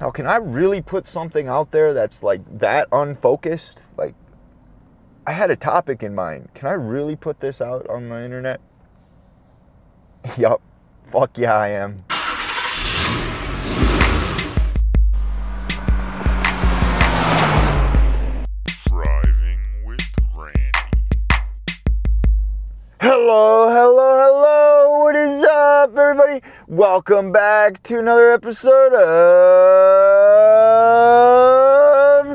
Now, can I really put something out there that's like that unfocused? Like, I had a topic in mind. Can I really put this out on the internet? yup. Fuck yeah, I am. Driving with Randy. Hello, hello, Welcome back to another episode of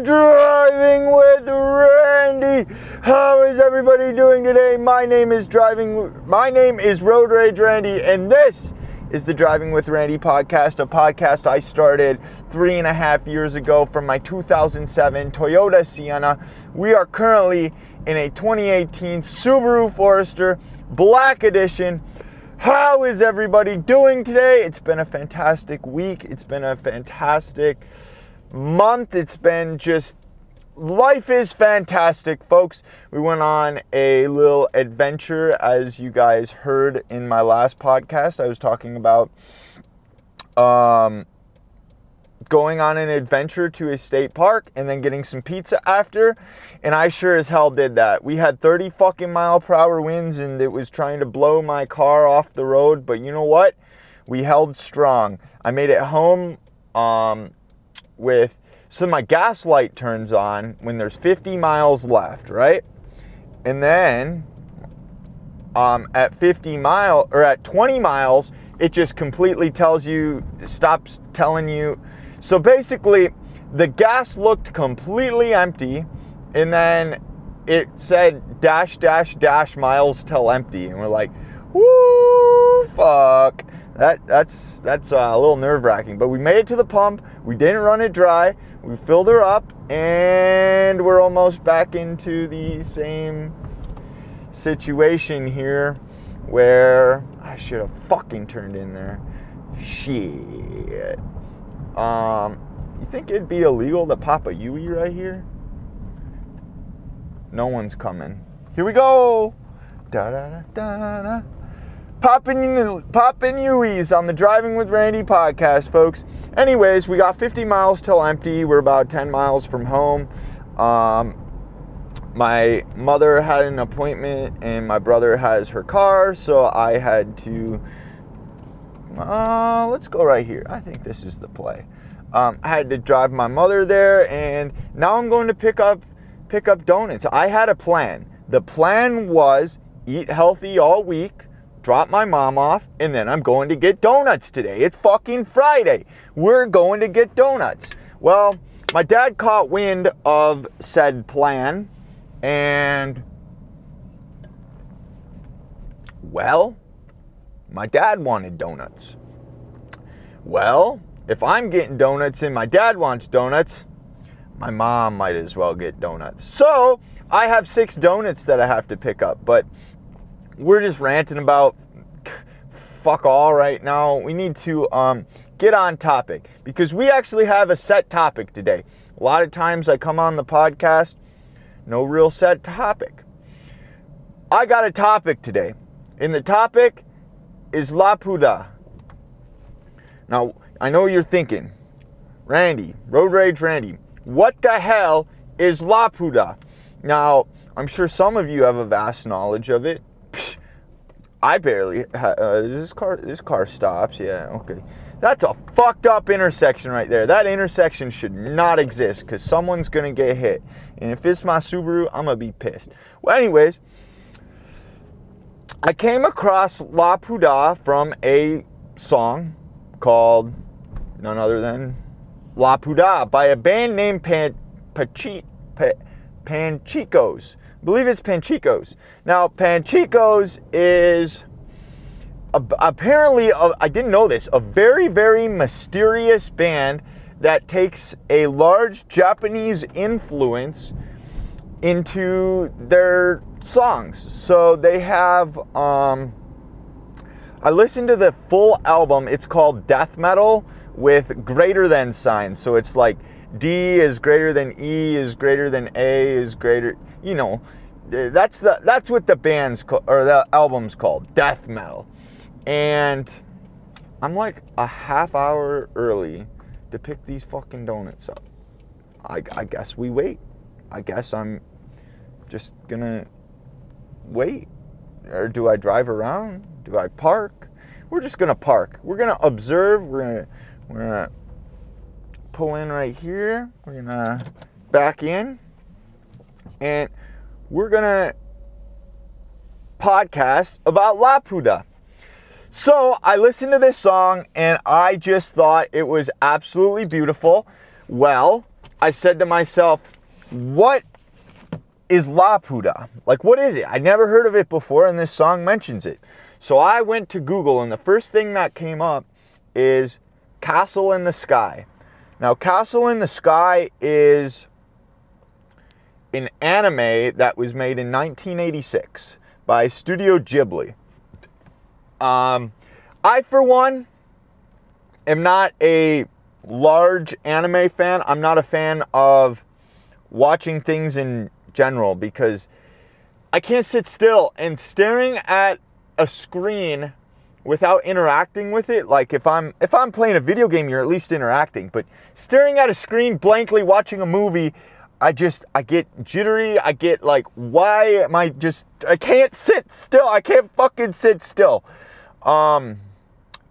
Driving with Randy. How is everybody doing today? My name is Driving my name is Road Rage Randy, and this is the Driving with Randy podcast, a podcast I started three and a half years ago from my 2007 Toyota Sienna. We are currently in a 2018 Subaru Forester Black Edition. How is everybody doing today? It's been a fantastic week. It's been a fantastic month. It's been just life is fantastic, folks. We went on a little adventure, as you guys heard in my last podcast. I was talking about um, going on an adventure to a state park and then getting some pizza after. And I sure as hell did that. We had 30 fucking mile per hour winds and it was trying to blow my car off the road. But you know what? We held strong. I made it home um, with so my gas light turns on when there's 50 miles left, right? And then um, at 50 mile or at 20 miles, it just completely tells you, stops telling you. So basically, the gas looked completely empty, and then it said dash dash dash miles till empty, and we're like, woo, fuck. That that's that's uh, a little nerve wracking. But we made it to the pump. We didn't run it dry. We filled her up, and we're almost back into the same situation here, where I should have fucking turned in there. Shit. Um, you think it'd be illegal to pop a Yui right here? No one's coming. Here we go. Da da da da. Popping, popping Uis on the Driving with Randy podcast, folks. Anyways, we got 50 miles till empty. We're about 10 miles from home. Um, my mother had an appointment, and my brother has her car, so I had to. Uh, let's go right here. I think this is the play. Um, I had to drive my mother there, and now I'm going to pick up pick up donuts. I had a plan. The plan was eat healthy all week, drop my mom off, and then I'm going to get donuts today. It's fucking Friday. We're going to get donuts. Well, my dad caught wind of said plan, and well, my dad wanted donuts. Well, if I'm getting donuts and my dad wants donuts, my mom might as well get donuts. So I have six donuts that I have to pick up, but we're just ranting about fuck all right now. We need to um, get on topic because we actually have a set topic today. A lot of times I come on the podcast, no real set topic. I got a topic today, and the topic is Laputa. Now, I know you're thinking, Randy, Road Rage Randy, what the hell is Laputa? Now, I'm sure some of you have a vast knowledge of it. Psh, I barely. Ha- uh, this car, this car stops. Yeah, okay. That's a fucked up intersection right there. That intersection should not exist because someone's gonna get hit. And if it's my Subaru, I'm gonna be pissed. Well, anyways, I came across Laputa from a song called none other than Laputa by a band named Pan, Pachi, pa, Panchicos. I believe it's Panchicos. Now, Panchicos is a, apparently, I didn't know this, a very, very mysterious band that takes a large Japanese influence into their songs. So they have, um, I listened to the full album. It's called Death Metal with greater than signs. So it's like D is greater than E is greater than A is greater, you know, that's the that's what the band's co- or the album's called, death metal. And I'm like a half hour early to pick these fucking donuts up. I, I guess we wait. I guess I'm just gonna wait. Or do I drive around? Do I park? We're just gonna park. We're gonna observe. We're gonna we're gonna pull in right here. We're gonna back in, and we're gonna podcast about Laputa. So I listened to this song and I just thought it was absolutely beautiful. Well, I said to myself, what is Laputa? Like, what is it? I never heard of it before, and this song mentions it. So I went to Google, and the first thing that came up is Castle in the Sky. Now, Castle in the Sky is an anime that was made in 1986 by Studio Ghibli. Um, I, for one, am not a large anime fan. I'm not a fan of watching things in general because I can't sit still and staring at a screen without interacting with it like if i'm if i'm playing a video game you're at least interacting but staring at a screen blankly watching a movie i just i get jittery i get like why am i just i can't sit still i can't fucking sit still. Um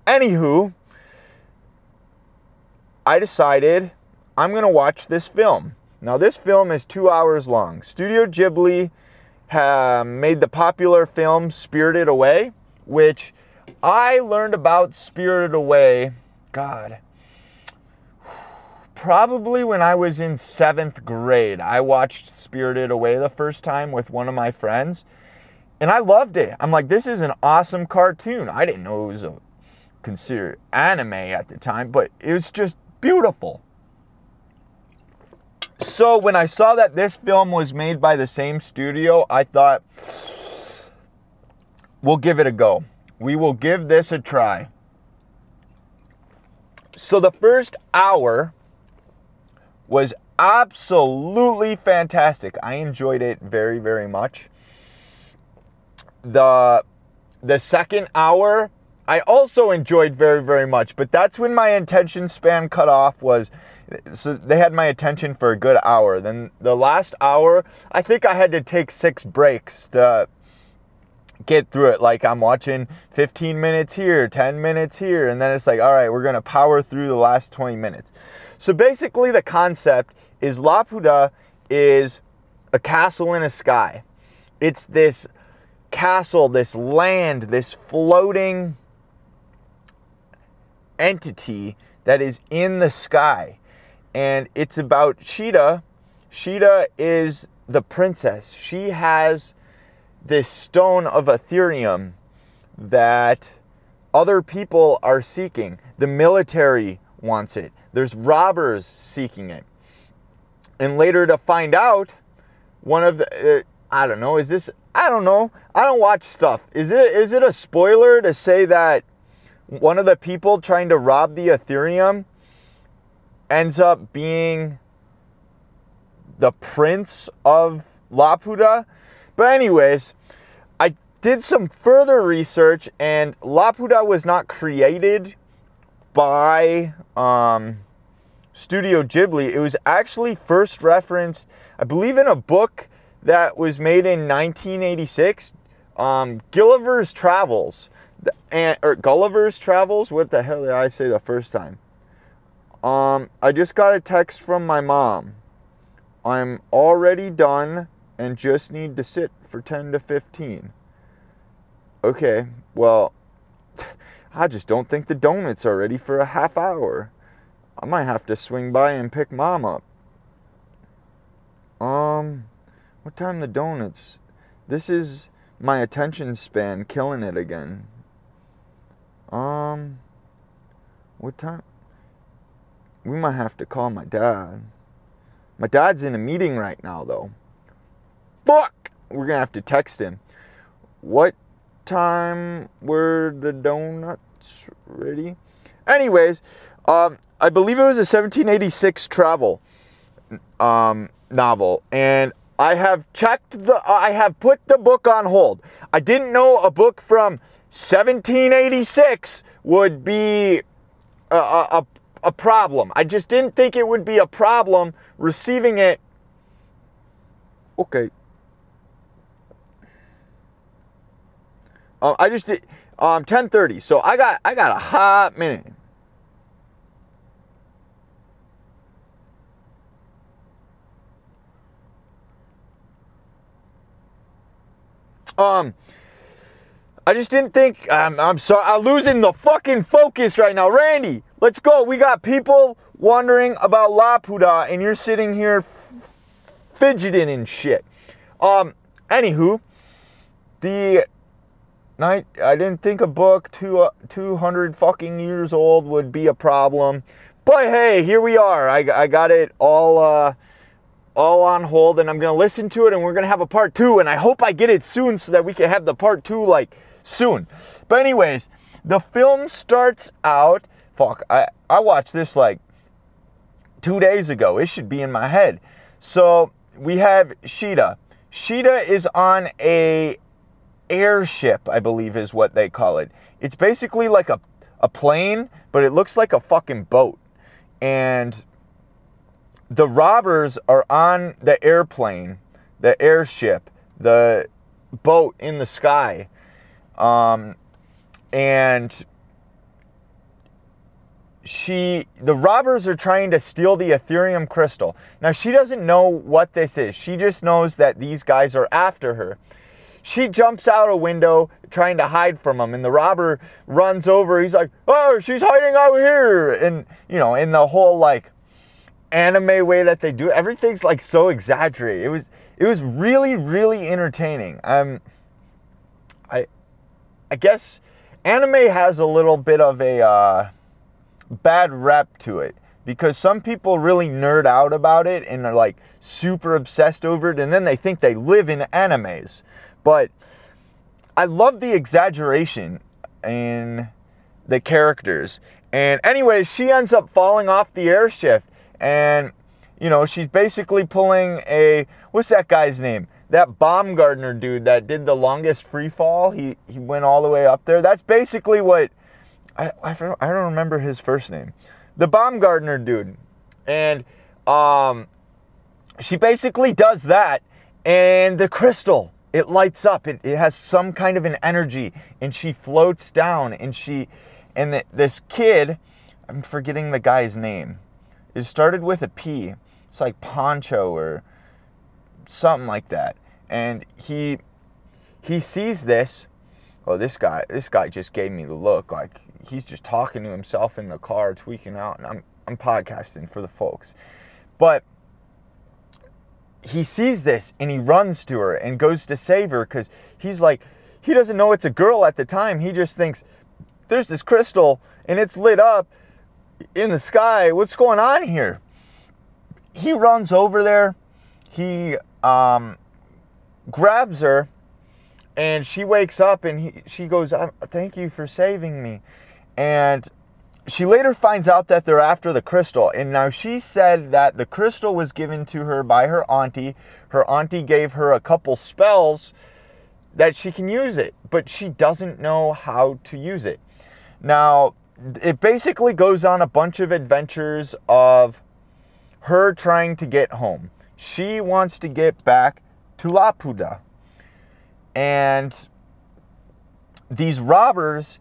anywho i decided i'm gonna watch this film now this film is two hours long studio ghibli ha- made the popular film spirited away which I learned about Spirited Away, God, probably when I was in seventh grade. I watched Spirited Away the first time with one of my friends, and I loved it. I'm like, this is an awesome cartoon. I didn't know it was a considered anime at the time, but it was just beautiful. So when I saw that this film was made by the same studio, I thought, we'll give it a go. We will give this a try. So the first hour was absolutely fantastic. I enjoyed it very, very much. The the second hour I also enjoyed very, very much, but that's when my attention span cut off was so they had my attention for a good hour. Then the last hour, I think I had to take six breaks to get through it like I'm watching 15 minutes here, 10 minutes here, and then it's like, all right, we're gonna power through the last 20 minutes. So basically, the concept is Laputa is a castle in a sky. It's this castle, this land, this floating entity that is in the sky. And it's about Sheeta. Sheeta is the princess. She has this stone of Aetherium that other people are seeking. The military wants it. There's robbers seeking it. And later to find out, one of the uh, I don't know, is this I don't know. I don't watch stuff. Is it is it a spoiler to say that one of the people trying to rob the Aetherium ends up being the prince of Laputa? But anyways, I did some further research, and Laputa was not created by um, Studio Ghibli. It was actually first referenced, I believe, in a book that was made in 1986, um, Gulliver's Travels, and or Gulliver's Travels. What the hell did I say the first time? Um, I just got a text from my mom. I'm already done and just need to sit for 10 to 15. Okay, well, I just don't think the donuts are ready for a half hour. I might have to swing by and pick mom up. Um, what time the donuts? This is my attention span killing it again. Um, what time? We might have to call my dad. My dad's in a meeting right now, though. Fuck! We're gonna have to text him. What time were the donuts ready? Anyways, um, I believe it was a 1786 travel um, novel, and I have checked the. I have put the book on hold. I didn't know a book from 1786 would be a, a, a problem. I just didn't think it would be a problem receiving it. Okay. Uh, I just did um 10:30. So I got I got a hot minute. Um I just didn't think I'm, I'm sorry. I'm losing the fucking focus right now. Randy, let's go. We got people wondering about Laputa, and you're sitting here f- fidgeting and shit. Um, anywho, the night I didn't think a book two uh, 200 fucking years old would be a problem, but hey, here we are. I, I got it all uh, all on hold, and I'm gonna listen to it, and we're gonna have a part two, and I hope I get it soon so that we can have the part two like soon. But anyways, the film starts out. Fuck, I I watched this like two days ago. It should be in my head. So we have Sheeta. Sheeta is on a airship, I believe is what they call it. It's basically like a, a plane, but it looks like a fucking boat. And the robbers are on the airplane, the airship, the boat in the sky. Um, and she the robbers are trying to steal the aetherium crystal. Now she doesn't know what this is. She just knows that these guys are after her. She jumps out a window trying to hide from them and the robber runs over. He's like oh she's hiding out here! And you know in the whole like anime way that they do everything's like so exaggerated. It was it was really really entertaining. Um i guess anime has a little bit of a uh bad rep to it because some people really nerd out about it and are like super obsessed over it and then they think they live in animes. But I love the exaggeration in the characters. And anyways, she ends up falling off the airship and you know, she's basically pulling a what's that guy's name? That Baumgartner dude that did the longest free fall. He he went all the way up there. That's basically what I, I, don't, remember his first name. The Baumgartner dude. And um, she basically does that. And the crystal, it lights up. It, it has some kind of an energy. And she floats down. And she, and the, this kid, I'm forgetting the guy's name. It started with a P. It's like Poncho or something like that. And he, he sees this. Oh, this guy, this guy just gave me the look like he's just talking to himself in the car, tweaking out, and I'm I'm podcasting for the folks. But he sees this and he runs to her and goes to save her because he's like, he doesn't know it's a girl at the time. He just thinks there's this crystal and it's lit up in the sky. What's going on here? He runs over there. He um, grabs her and she wakes up and he, she goes, Thank you for saving me. And she later finds out that they're after the crystal. And now she said that the crystal was given to her by her auntie. Her auntie gave her a couple spells that she can use it, but she doesn't know how to use it. Now, it basically goes on a bunch of adventures of her trying to get home. She wants to get back to Laputa. And these robbers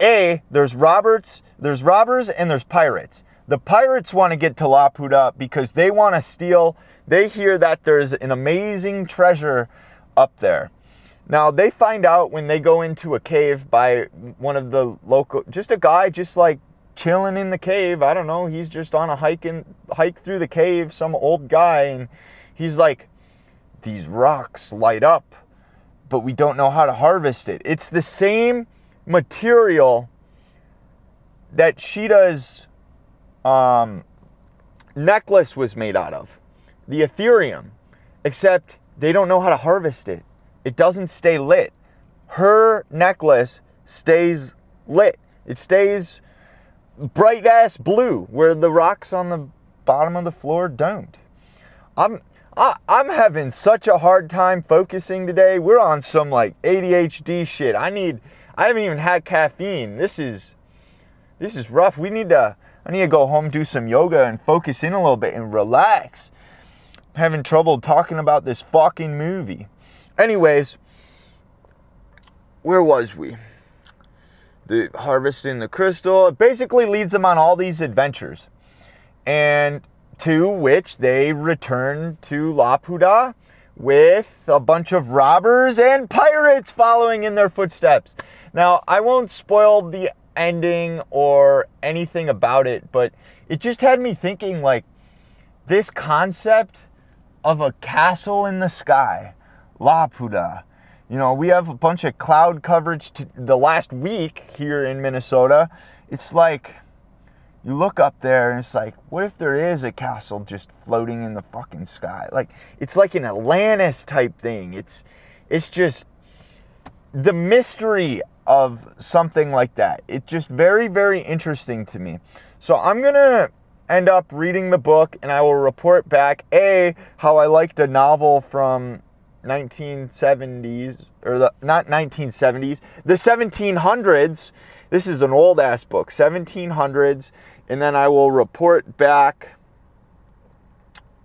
a, there's Roberts, there's robbers, and there's pirates. The pirates want to get to Laputa because they want to steal. They hear that there's an amazing treasure up there. Now they find out when they go into a cave by one of the local, just a guy just like chilling in the cave. I don't know. He's just on a hike in, hike through the cave. Some old guy, and he's like, "These rocks light up, but we don't know how to harvest it." It's the same material that Sheeta's um, necklace was made out of, the Aetherium, except they don't know how to harvest it. It doesn't stay lit. Her necklace stays lit. It stays bright ass blue where the rocks on the bottom of the floor don't. I'm I, I'm having such a hard time focusing today. We're on some like ADHD shit. I need I haven't even had caffeine. This is this is rough. We need to I need to go home, do some yoga, and focus in a little bit and relax. I'm having trouble talking about this fucking movie. Anyways, where was we? The harvesting the crystal. It basically leads them on all these adventures. And to which they return to Laputa with a bunch of robbers and pirates following in their footsteps. Now, I won't spoil the ending or anything about it, but it just had me thinking like this concept of a castle in the sky, Laputa. You know, we have a bunch of cloud coverage the last week here in Minnesota. It's like you look up there and it's like, what if there is a castle just floating in the fucking sky? Like it's like an Atlantis type thing. It's it's just the mystery of something like that. It's just very very interesting to me. So I'm going to end up reading the book and I will report back a how I liked a novel from 1970s or the not 1970s, the 1700s. This is an old ass book, 1700s and then I will report back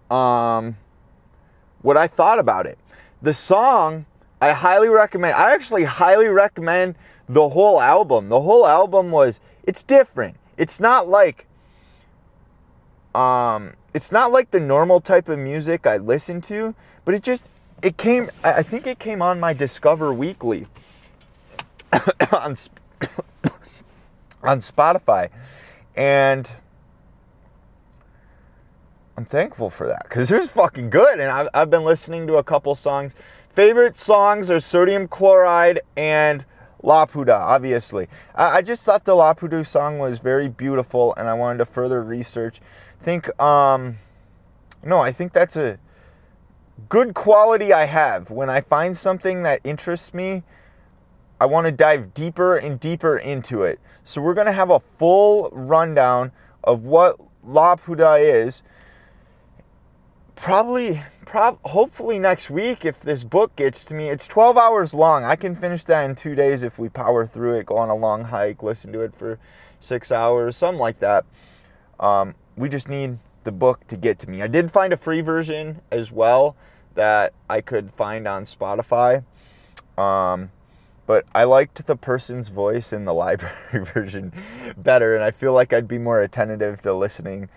um, what I thought about it. The song, I highly recommend. I actually highly recommend the whole album. The whole album was it's different. It's not like um it's not like the normal type of music I listen to, but it just it came I think it came on my Discover Weekly on on Spotify. And I'm thankful for that because it was fucking good. And I've, I've been listening to a couple songs. Favorite songs are Sodium Chloride and Laputa, obviously. I, I just thought the Laputa song was very beautiful and I wanted to further research. Think, um, no, I think that's a good quality I have. When I find something that interests me, I want to dive deeper and deeper into it. So we're going to have a full rundown of what La Laputa is. Probably, prob- hopefully next week if this book gets to me. It's 12 hours long. I can finish that in two days if we power through it, go on a long hike, listen to it for six hours, something like that. Um, we just need the book to get to me. I did find a free version as well that I could find on Spotify. Um, but I liked the person's voice in the library version better, and I feel like I'd be more attentive to listening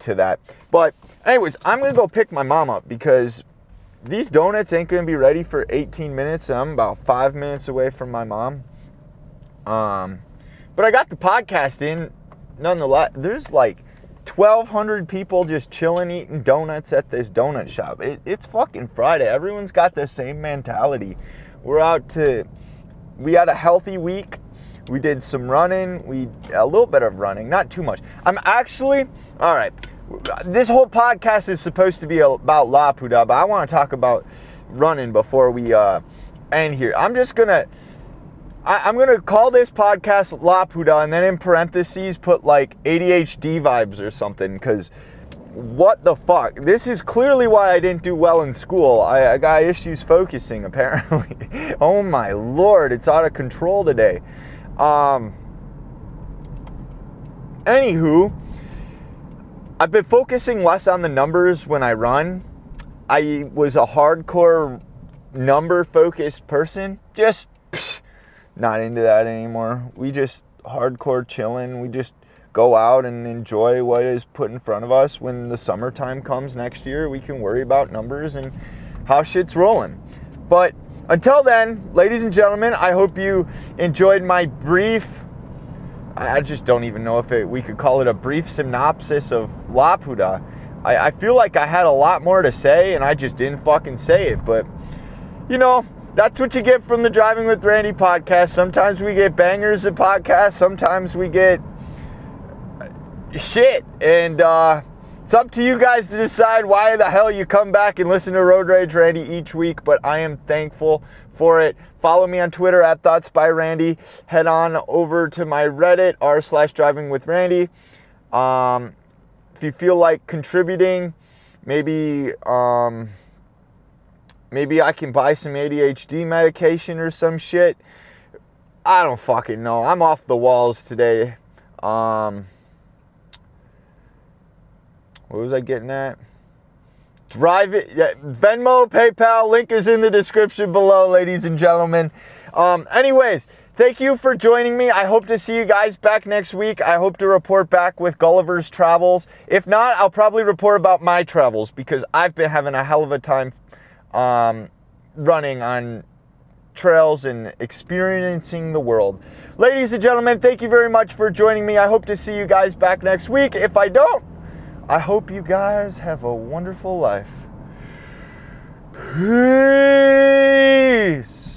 to that. But, anyways, I'm gonna go pick my mom up because these donuts ain't gonna be ready for 18 minutes, I'm about five minutes away from my mom. Um, but I got the podcast in nonetheless. There's like 1,200 people just chilling eating donuts at this donut shop. It, it's fucking Friday. Everyone's got the same mentality. We're out to we had a healthy week. We did some running. We a little bit of running, not too much. I'm actually all right. This whole podcast is supposed to be about Laputa, but I want to talk about running before we uh, end here. I'm just gonna. I, am gonna call this podcast Laputa, and then in parentheses put like ADHD vibes or something, because what the fuck? This is clearly why I didn't do well in school. I, I got issues focusing, apparently. oh my lord, it's out of control today. Um, anywho, I've been focusing less on the numbers when I run. I was a hardcore number focused person. Just not into that anymore. We just hardcore chilling. We just go out and enjoy what is put in front of us. When the summertime comes next year, we can worry about numbers and how shit's rolling. But until then, ladies and gentlemen, I hope you enjoyed my brief. I just don't even know if it, we could call it a brief synopsis of Laputa. I, I feel like I had a lot more to say and I just didn't fucking say it. But, you know, that's what you get from the Driving with Randy podcast. Sometimes we get bangers of podcasts, sometimes we get shit. And uh, it's up to you guys to decide why the hell you come back and listen to Road Rage Randy each week. But I am thankful for it. Follow me on Twitter at Thoughts by Randy. Head on over to my Reddit r slash Driving with Randy. Um, if you feel like contributing, maybe um, maybe I can buy some ADHD medication or some shit. I don't fucking know. I'm off the walls today. Um, What was I getting at? Drive it. Yeah, Venmo, PayPal, link is in the description below, ladies and gentlemen. Um, anyways, thank you for joining me. I hope to see you guys back next week. I hope to report back with Gulliver's Travels. If not, I'll probably report about my travels because I've been having a hell of a time um, running on trails and experiencing the world. Ladies and gentlemen, thank you very much for joining me. I hope to see you guys back next week. If I don't, I hope you guys have a wonderful life. Peace.